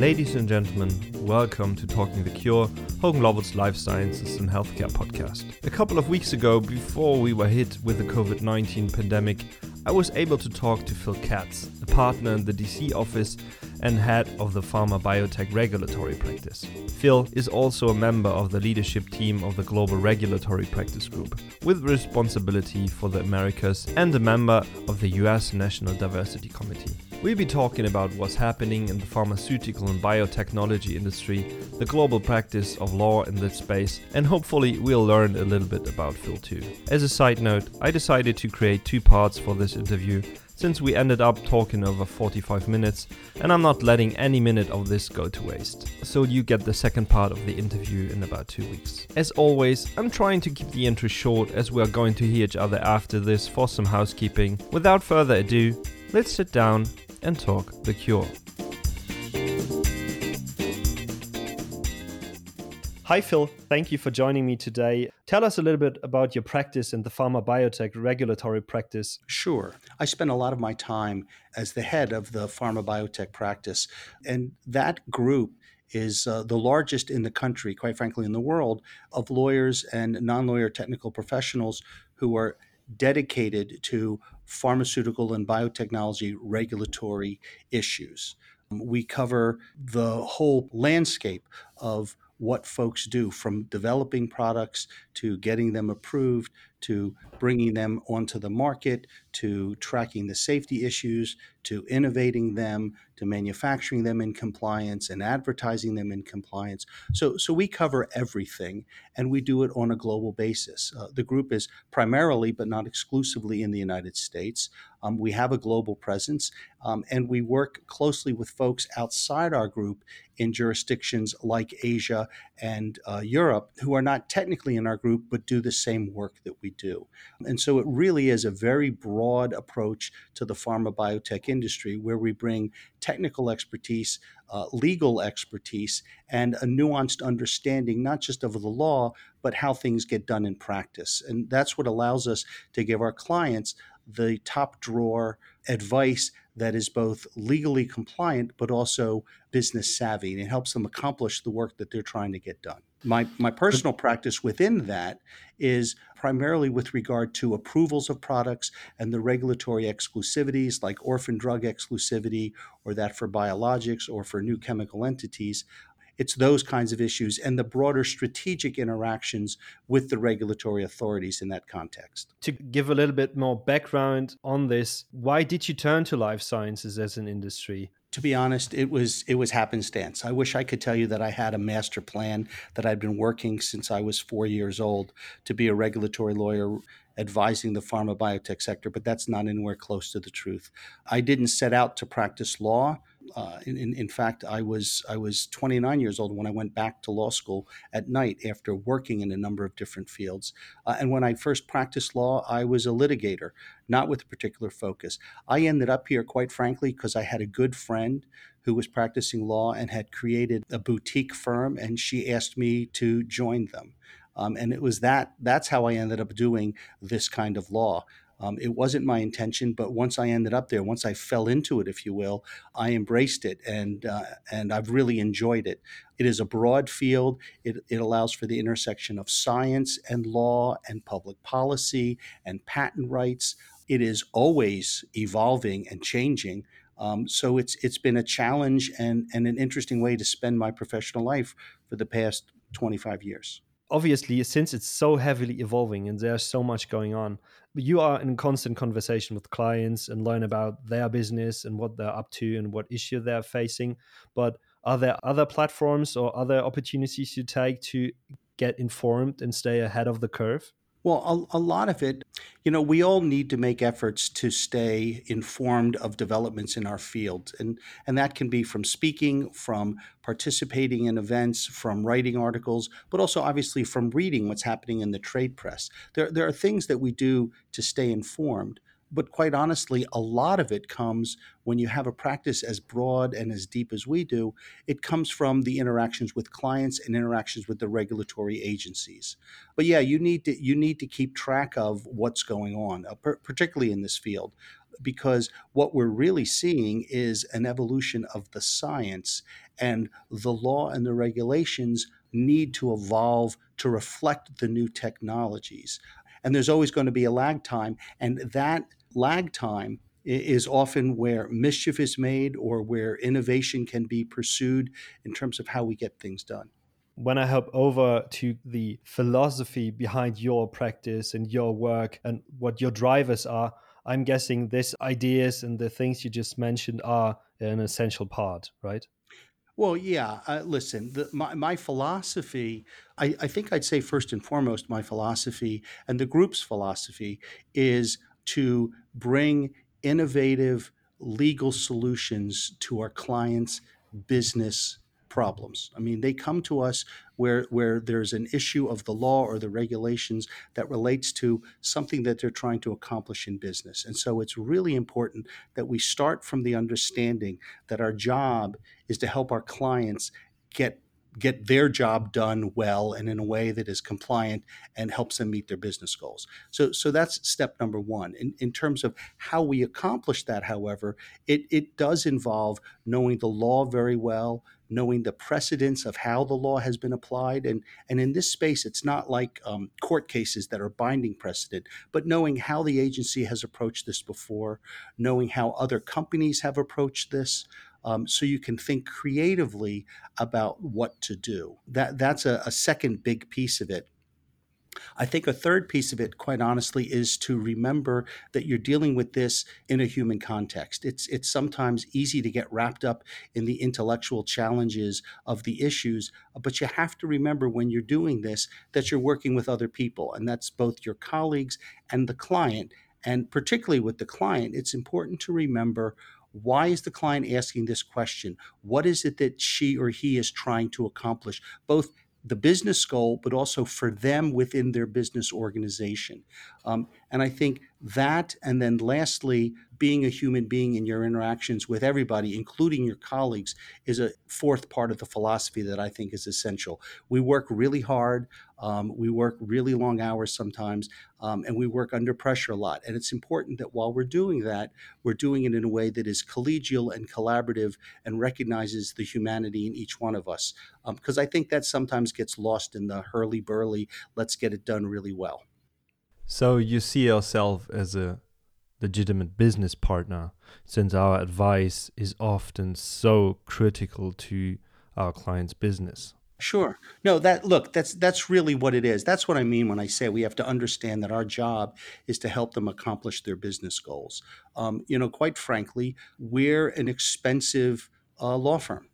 Ladies and gentlemen, welcome to Talking the Cure, Hogan Lovells Life Sciences and Healthcare podcast. A couple of weeks ago, before we were hit with the COVID 19 pandemic, I was able to talk to Phil Katz, a partner in the DC office and head of the pharma biotech regulatory practice. Phil is also a member of the leadership team of the Global Regulatory Practice Group, with responsibility for the Americas and a member of the US National Diversity Committee. We'll be talking about what's happening in the pharmaceutical and biotechnology industry, the global practice of law in that space, and hopefully we'll learn a little bit about Phil too. As a side note, I decided to create two parts for this interview since we ended up talking over 45 minutes, and I'm not letting any minute of this go to waste. So you get the second part of the interview in about two weeks. As always, I'm trying to keep the intro short as we are going to hear each other after this for some housekeeping. Without further ado, let's sit down and talk the cure. Hi, Phil. Thank you for joining me today. Tell us a little bit about your practice in the pharma biotech regulatory practice. Sure. I spend a lot of my time as the head of the pharma biotech practice, and that group is uh, the largest in the country, quite frankly, in the world, of lawyers and non lawyer technical professionals who are dedicated to pharmaceutical and biotechnology regulatory issues. Um, we cover the whole landscape of what folks do from developing products to getting them approved to bringing them onto the market to tracking the safety issues to innovating them to manufacturing them in compliance and advertising them in compliance. So so we cover everything and we do it on a global basis. Uh, the group is primarily but not exclusively in the united states um, we have a global presence um, and we work closely with folks outside our group in jurisdictions like asia and uh, europe who are not technically in our group but do the same work that we do and so it really is a very broad approach to the pharma biotech industry where we bring technical expertise, uh, legal expertise, and a nuanced understanding, not just of the law, but how things get done in practice. And that's what allows us to give our clients the top drawer advice that is both legally compliant but also business savvy and it helps them accomplish the work that they're trying to get done. My, my personal practice within that is primarily with regard to approvals of products and the regulatory exclusivities like orphan drug exclusivity or that for biologics or for new chemical entities. It's those kinds of issues and the broader strategic interactions with the regulatory authorities in that context. To give a little bit more background on this, why did you turn to life sciences as an industry? to be honest, it was it was happenstance. I wish I could tell you that I had a master plan that I'd been working since I was four years old to be a regulatory lawyer advising the pharma biotech sector, but that's not anywhere close to the truth. I didn't set out to practice law. Uh, in, in, fact, I was I was 29 years old when I went back to law school at night after working in a number of different fields. Uh, and when I first practiced law, I was a litigator, not with a particular focus. I ended up here, quite frankly, because I had a good friend who was practicing law and had created a boutique firm, and she asked me to join them. Um, and it was that that's how I ended up doing this kind of law. Um, it wasn't my intention, but once I ended up there, once I fell into it, if you will, I embraced it, and uh, and I've really enjoyed it. It is a broad field. It, it allows for the intersection of science and law and public policy and patent rights. It is always evolving and changing. Um, so it's it's been a challenge and and an interesting way to spend my professional life for the past 25 years obviously since it's so heavily evolving and there's so much going on you are in constant conversation with clients and learn about their business and what they're up to and what issue they're facing. But are there other platforms or other opportunities you take to get informed and stay ahead of the curve well, a, a, lot of it, you know, we all need to make efforts to stay informed of developments in our field. And, and that can be from speaking, from participating in events, from writing articles, but also obviously from reading what's happening in the trade press. There, there are things that we do to stay informed but quite honestly, a lot of it comes when you have a practice as broad and as deep as we do. It comes from the interactions with clients and interactions with the regulatory agencies. But yeah, you need to you need to keep track of what's going on, uh, particularly in this field. because what we're really seeing is an evolution of the science, and the law and the regulations need to evolve to reflect the new technologies. And there's always going to be a lag time, and that lag time is often where mischief is made or where innovation can be pursued in terms of how we get things done when I hop over to the philosophy behind your practice and your work and what your drivers are, I'm guessing these ideas and the things you just mentioned are an essential part, right? Well, yeah. Uh, listen, the, my, my philosophy, I, I think I'd say first and foremost, my philosophy and the group's philosophy is to bring innovative legal solutions to our clients' business problems. I mean, they come to us where where there's an issue of the law or the regulations that relates to something that they're trying to accomplish in business. And so it's really important that we start from the understanding that our job is to help our clients get get their job done well and in a way that is compliant and helps them meet their business goals. So, so that's step number one. In, in terms of how we accomplish that, however, it, it does involve knowing the law very well, knowing the precedents of how the law has been applied. And, and in this space, it's not like um, court cases that are binding precedent, but knowing how the agency has approached this before, knowing how other companies have approached this. Um, so you can think creatively about what to do. That that's a, a second big piece of it. I think a third piece of it, quite honestly, is to remember that you're dealing with this in a human context. It's it's sometimes easy to get wrapped up in the intellectual challenges of the issues, but you have to remember when you're doing this that you're working with other people, and that's both your colleagues and the client. And particularly with the client, it's important to remember why is the client asking this question? What is it that she or he is trying to accomplish, both the business goal, but also for them within their business organization. Um, and I think that, and then lastly, being a human being in your interactions with everybody, including your colleagues, is a fourth part of the philosophy that I think is essential. We work really hard. Um, we work really long hours sometimes, um, and we work under pressure a lot. And it's important that while we're doing that, we're doing it in a way that is collegial and collaborative and recognizes the humanity in each one of us. Because um, I think that sometimes gets lost in the hurly burly, let's get it done really well. So you see yourself as a legitimate business partner, since our advice is often so critical to our client's business. Sure. No, that look, that's that's really what it is. That's what I mean when I say we have to understand that our job is to help them accomplish their business goals. Um, you know, quite frankly, we're an expensive uh, law firm.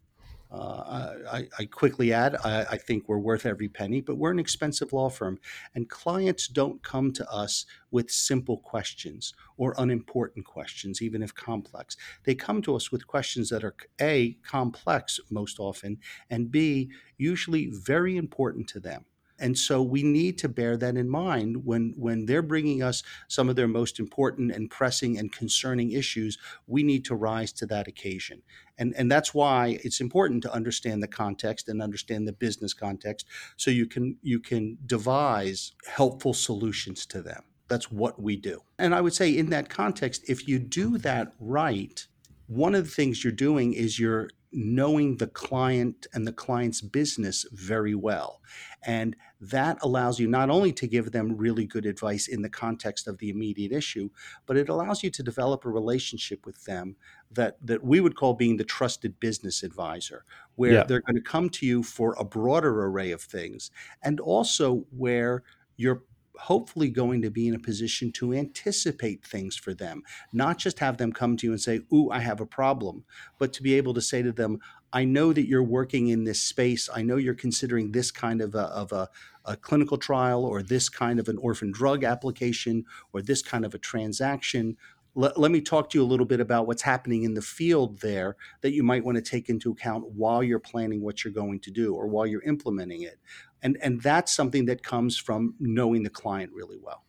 Uh, I, I, quickly add, I, I, think we're worth every penny, but we're an expensive law firm, and clients don't come to us with simple questions or unimportant questions, even if complex. They come to us with questions that are A, complex most often, and B, usually very important to them. And so we need to bear that in mind when when they're bringing us some of their most important and pressing and concerning issues. We need to rise to that occasion, and and that's why it's important to understand the context and understand the business context, so you can you can devise helpful solutions to them. That's what we do. And I would say in that context, if you do that right, one of the things you're doing is you're knowing the client and the client's business very well. And that allows you not only to give them really good advice in the context of the immediate issue, but it allows you to develop a relationship with them that, that we would call being the trusted business advisor, where yeah. they're going to come to you for a broader array of things, and also where you're hopefully going to be in a position to anticipate things for them, not just have them come to you and say, Ooh, I have a problem, but to be able to say to them, I know that you're working in this space. I know you're considering this kind of a, of a, a clinical trial or this kind of an orphan drug application or this kind of a transaction let, let me talk to you a little bit about what's happening in the field there that you might want to take into account while you're planning what you're going to do or while you're implementing it. And, and that's something that comes from knowing the client really well.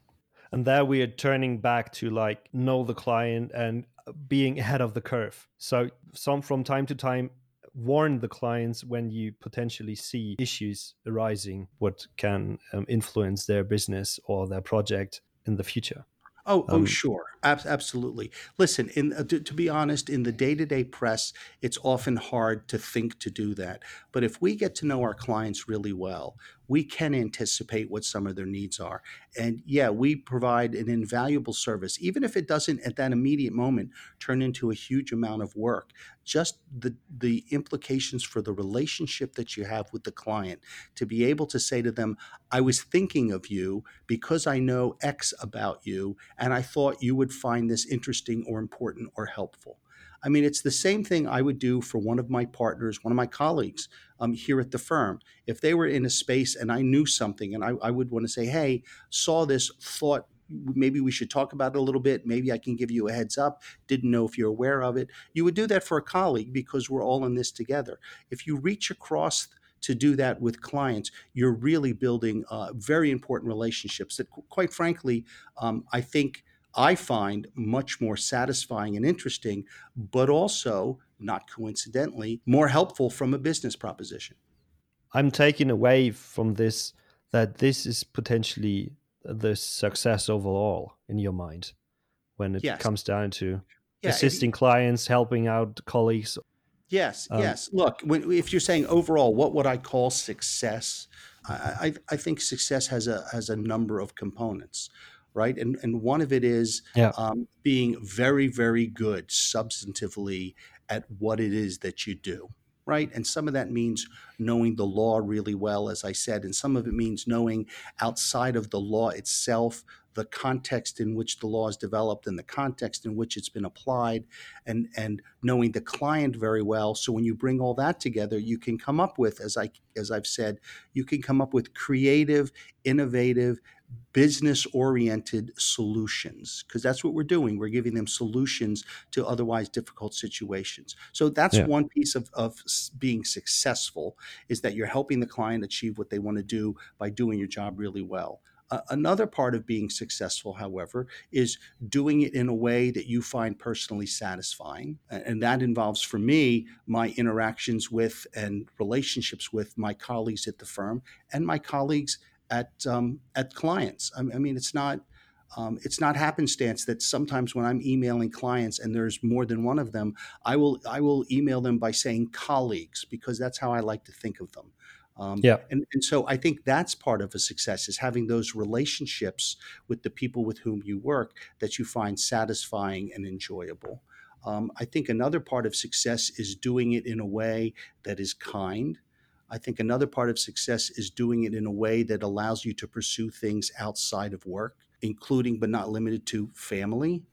And there we are turning back to like know the client and being ahead of the curve. So some from time to time warn the clients when you potentially see issues arising what can um, influence their business or their project in the future Oh, oh, sure, Ab- absolutely. Listen, in uh, to, to be honest, in the day-to-day press, it's often hard to think to do that. But if we get to know our clients really well, we can anticipate what some of their needs are. And yeah, we provide an invaluable service, even if it doesn't at that immediate moment turn into a huge amount of work. Just the the implications for the relationship that you have with the client to be able to say to them, I was thinking of you because I know X about you, and I thought you would find this interesting or important or helpful. I mean, it's the same thing I would do for one of my partners, one of my colleagues um, here at the firm. If they were in a space and I knew something, and I, I would want to say, hey, saw this, thought maybe we should talk about it a little bit. Maybe I can give you a heads up. Didn't know if you're aware of it. You would do that for a colleague because we're all in this together. If you reach across to do that with clients, you're really building uh, very important relationships that, quite frankly, um, I think I find much more satisfying and interesting, but also, not coincidentally, more helpful from a business proposition. I'm taking away from this that this is potentially the success overall in your mind when it yes. comes down to yeah, assisting clients, helping out colleagues. Yes, um, yes. Look, when, if you're saying overall, what would I call success? I, I, I think success has a has a number of components right? And and one of it is yeah. um, being very very good substantively at what it is that you do, right? And some of that means knowing the law really well, as I said, and some of it means knowing outside of the law itself the context in which the law is developed and the context in which it's been applied and and knowing the client very well so when you bring all that together you can come up with as i as i've said you can come up with creative innovative business oriented solutions because that's what we're doing we're giving them solutions to otherwise difficult situations so that's yeah. one piece of, of being successful is that you're helping the client achieve what they want to do by doing your job really well uh, another part of being successful, however, is doing it in a way that you find personally satisfying. And that involves, for me, my interactions with and relationships with my colleagues at the firm and my colleagues at um, at clients. I, I, mean, it's not um, it's not happenstance that sometimes when I'm emailing clients and there's more than one of them, I will I will email them by saying colleagues because that's how I like to think of them. Um, yeah. And, and so I think that's part of a success is having those relationships with the people with whom you work that you find satisfying and enjoyable. Um, I think another part of success is doing it in a way that is kind I think another part of success is doing it in a way that allows you to pursue things outside of work, including but not limited to family.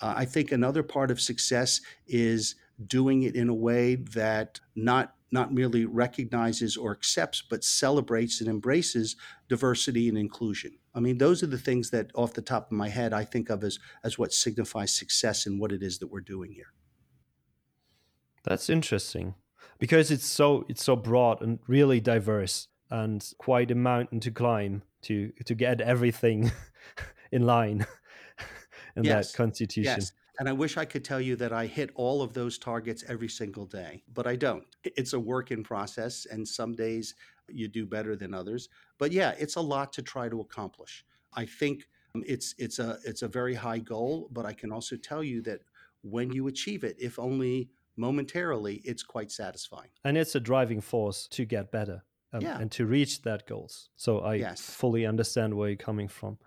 Uh, I think another part of success is doing it in a way that not not merely recognizes or accepts, but celebrates and embraces diversity and inclusion. I mean, those are the things that, off the top of my head, I think of as as what signifies success and what it is that we're doing here. That's interesting because it's so it's so broad and really diverse and quite a mountain to climb to to get everything in line in yes. that constitution. Yes. And I wish I could tell you that I hit all of those targets every single day, but I don't. It's a work in process, and some days you do better than others. But yeah, it's a lot to try to accomplish. I think um, it's it's a it's a very high goal, but I can also tell you that when you achieve it, if only momentarily, it's quite satisfying. And it's a driving force to get better um, yeah. and to reach that goals. So I yes. fully understand where you're coming from.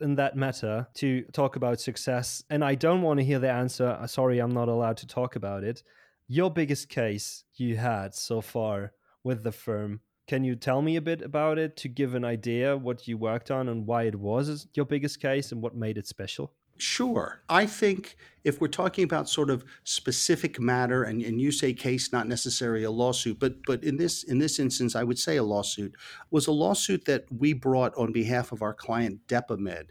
In that matter, to talk about success, and I don't want to hear the answer. Uh, sorry, I'm not allowed to talk about it. Your biggest case you had so far with the firm. Can you tell me a bit about it to give an idea what you worked on and why it was your biggest case and what made it special? Sure. I think if we're talking about sort of specific matter, and, and you say case, not necessarily a lawsuit, but but in this in this instance, I would say a lawsuit was a lawsuit that we brought on behalf of our client Depomed.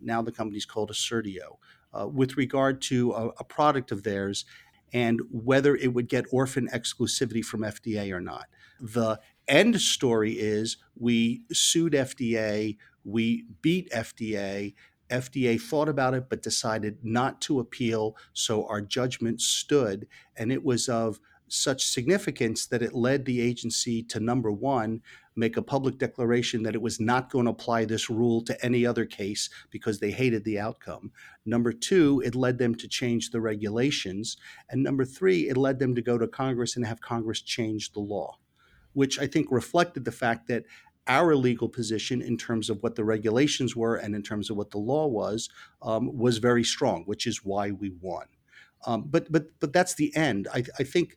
Now the company's called Assertio, uh, with regard to a, a product of theirs and whether it would get orphan exclusivity from FDA or not. The end story is we sued FDA, we beat FDA, FDA thought about it but decided not to appeal, so our judgment stood, and it was of such significance that it led the agency to number one, make a public declaration that it was not going to apply this rule to any other case because they hated the outcome. Number two, it led them to change the regulations. And number three, it led them to go to Congress and have Congress change the law, which I think reflected the fact that our legal position in terms of what the regulations were and in terms of what the law was um, was very strong, which is why we won. Um, but but but that's the end. I, I think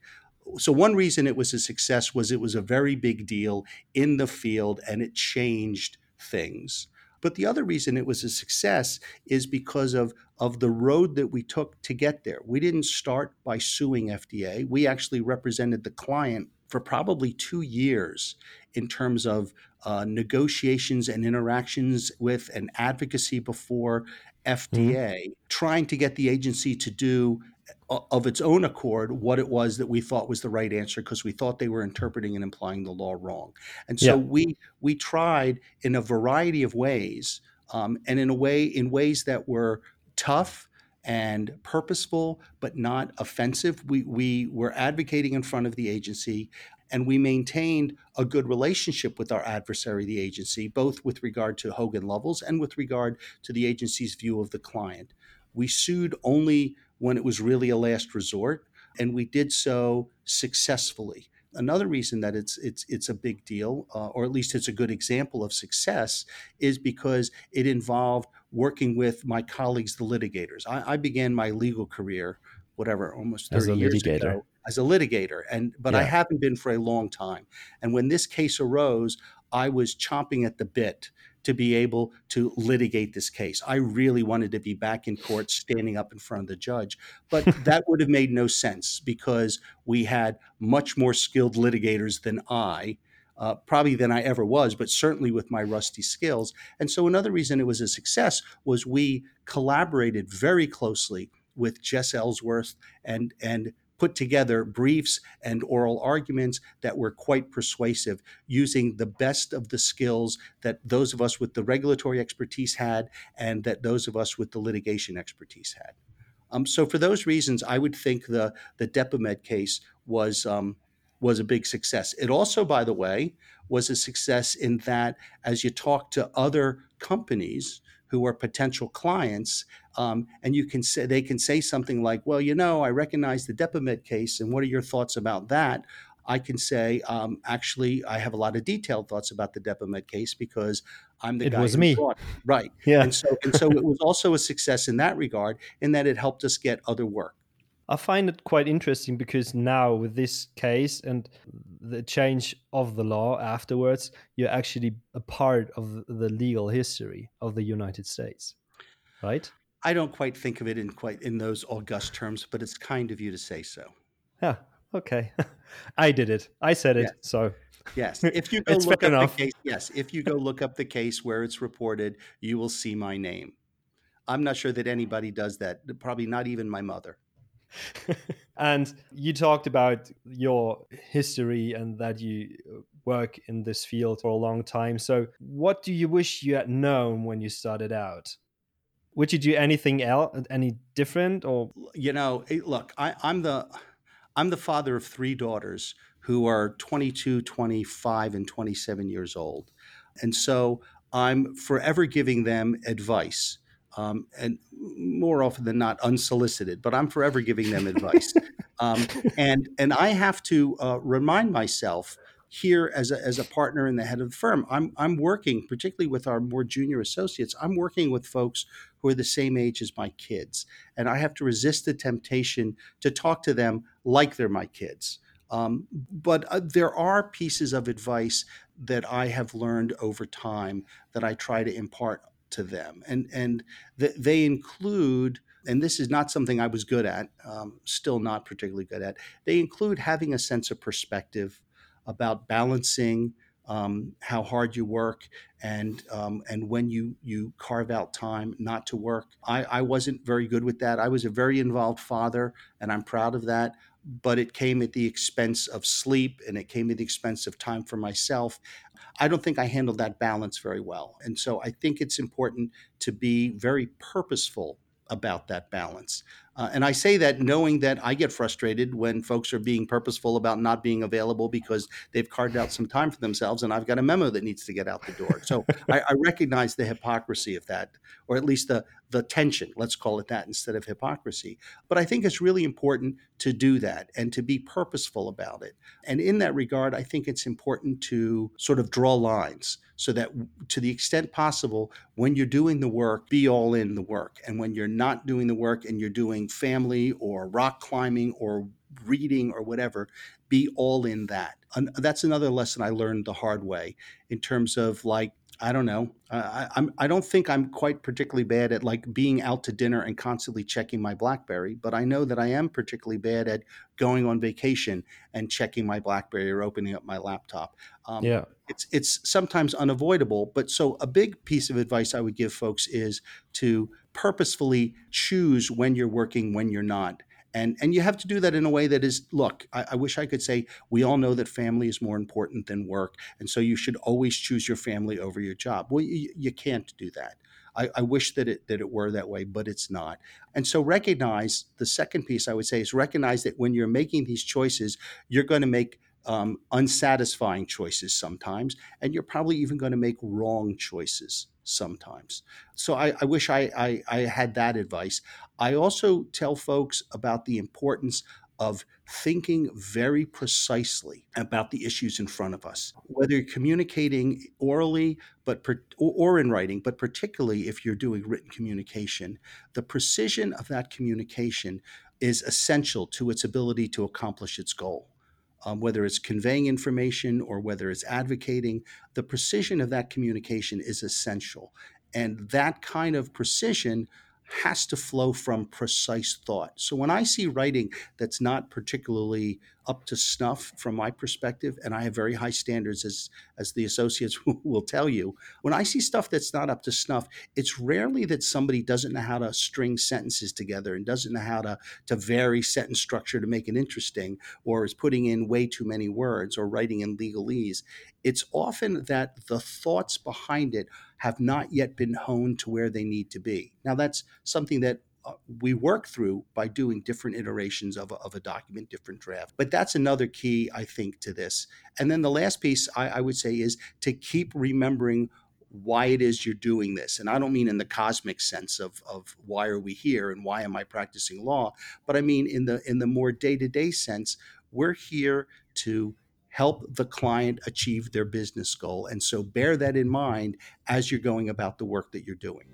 so. One reason it was a success was it was a very big deal in the field and it changed things. But the other reason it was a success is because of, of the road that we took to get there. We didn't start by suing FDA. We actually represented the client for probably two years in terms of uh, negotiations and interactions with and advocacy before FDA, mm-hmm. trying to get the agency to do of its own accord what it was that we thought was the right answer because we thought they were interpreting and implying the law wrong. And so yeah. we we tried in a variety of ways, um, and in a way in ways that were tough and purposeful but not offensive. We we were advocating in front of the agency. And we maintained a good relationship with our adversary, the agency, both with regard to Hogan Lovells and with regard to the agency's view of the client. We sued only when it was really a last resort, and we did so successfully. Another reason that it's it's it's a big deal, uh, or at least it's a good example of success, is because it involved working with my colleagues, the litigators. I, I began my legal career, whatever, almost thirty years litigator. ago, as a litigator, and but yeah. I haven't been for a long time. And when this case arose, I was chomping at the bit to be able to litigate this case. I really wanted to be back in court standing up in front of the judge, but that would have made no sense because we had much more skilled litigators than I. Uh, probably than I ever was, but certainly with my rusty skills. And so another reason it was a success was we collaborated very closely with Jess Ellsworth and and put together briefs and oral arguments that were quite persuasive, using the best of the skills that those of us with the regulatory expertise had and that those of us with the litigation expertise had. Um, so, for those reasons, I would think the the Depomed case was um, was a big success. It also, by the way, was a success in that as you talk to other companies who are potential clients, um, and you can say they can say something like, "Well, you know, I recognize the Depomed case, and what are your thoughts about that?" I can say, um, actually, I have a lot of detailed thoughts about the Depomed case because I'm the it guy. It was me, right? Yeah, and so and so it was also a success in that regard, in that it helped us get other work. I find it quite interesting because now with this case and the change of the law afterwards, you're actually a part of the legal history of the United States, right? I don't quite think of it in quite in those august terms, but it's kind of you to say so. Yeah. Okay. I did it. I said it. So yes, if you go look up enough. the case, yes, if you go look up the case where it's reported, you will see my name. I'm not sure that anybody does that. Probably not even my mother. And you talked about your history and that you work in this field for a long time. So, what do you wish you had known when you started out? Would you do anything else, any different, or you know, eh, look, I, I'm the I'm the father of three daughters who are 22, 25, and 27 years old, and so I'm forever giving them advice um, and more often than not unsolicited. But I'm forever giving them advice, um, and and I have to uh, remind myself here as a, as a partner and the head of the firm. I'm I'm working particularly with our more junior associates. I'm working with folks who are the same age as my kids, and I have to resist the temptation to talk to them like they're my kids. Um, but uh, there are pieces of advice that I have learned over time that I try to impart to them, and and th- they include. And this is not something I was good at, um, still not particularly good at. They include having a sense of perspective about balancing um, how hard you work and um, and when you you carve out time not to work. I, I wasn't very good with that. I was a very involved father, and I'm proud of that. But it came at the expense of sleep, and it came at the expense of time for myself. I don't think I handled that balance very well. And so I think it's important to be very purposeful about that balance. Uh, and I say that knowing that I get frustrated when folks are being purposeful about not being available because they've carved out some time for themselves, and I've got a memo that needs to get out the door. So I, I recognize the hypocrisy of that, or at least the the tension, let's call it that, instead of hypocrisy. But I think it's really important to do that and to be purposeful about it. And in that regard, I think it's important to sort of draw lines so that to the extent possible, when you're doing the work, be all in the work. And when you're not doing the work and you're doing family or rock climbing or reading or whatever, be all in that. And that's another lesson I learned the hard way in terms of like I don't know. I, I'm. I don't think I'm quite particularly bad at like being out to dinner and constantly checking my BlackBerry, but I know that I am particularly bad at going on vacation and checking my BlackBerry or opening up my laptop. Um, yeah, it's it's sometimes unavoidable. But so a big piece of advice I would give folks is to purposefully choose when you're working, when you're not. And and you have to do that in a way that is look I, I, wish i could say we all know that family is more important than work and so you should always choose your family over your job. Well you, you can't do that. I, I wish that it that it were that way but it's not. And so recognize the second piece i would say is recognize that when you're making these choices you're going to make um, unsatisfying choices sometimes, and you're probably even going to make wrong choices sometimes. So I, I wish I, I, I had that advice. I also tell folks about the importance of thinking very precisely about the issues in front of us, whether you're communicating orally but or in writing, but particularly if you're doing written communication, the precision of that communication is essential to its ability to accomplish its goal um, whether it's conveying information or whether it's advocating, the precision of that communication is essential. And that kind of precision has to flow from precise thought. So when I see writing that's not particularly up to snuff from my perspective, and I have very high standards as as the associates will tell you, when I see stuff that's not up to snuff, it's rarely that somebody doesn't know how to string sentences together and doesn't know how to to vary sentence structure to make it interesting, or is putting in way too many words or writing in legalese. It's often that the thoughts behind it have not yet been honed to where they need to be. Now, that's something that uh, we work through by doing different iterations of a, of a document, different draft. But that's another key, I think, to this. And then the last piece I, I would say is to keep remembering why it is you're doing this. And I don't mean in the cosmic sense of, of why are we here and why am I practicing law, but I mean in the in the more day-to-day sense, we're here to help the client achieve their business goal. And so bear that in mind as you're going about the work that you're doing.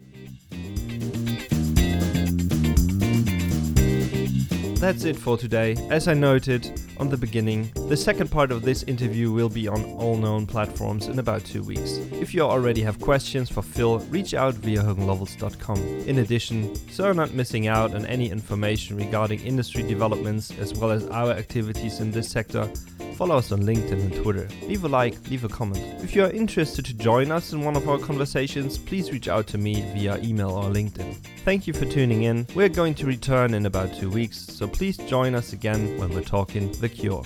That's it for today. As I noted on the beginning, the second part of this interview will be on all known platforms in about two weeks. If you already have questions for Phil, reach out via hoganlovells.com. In addition, so you're not missing out on any information regarding industry developments as well as our activities in this sector, follow us on LinkedIn and Twitter. Leave a like, leave a comment. If you are interested to join us in one of our conversations, please reach out to me via email or LinkedIn. Thank you for tuning in. We're going to return in about two weeks, so please join us again when we're talking The Cure.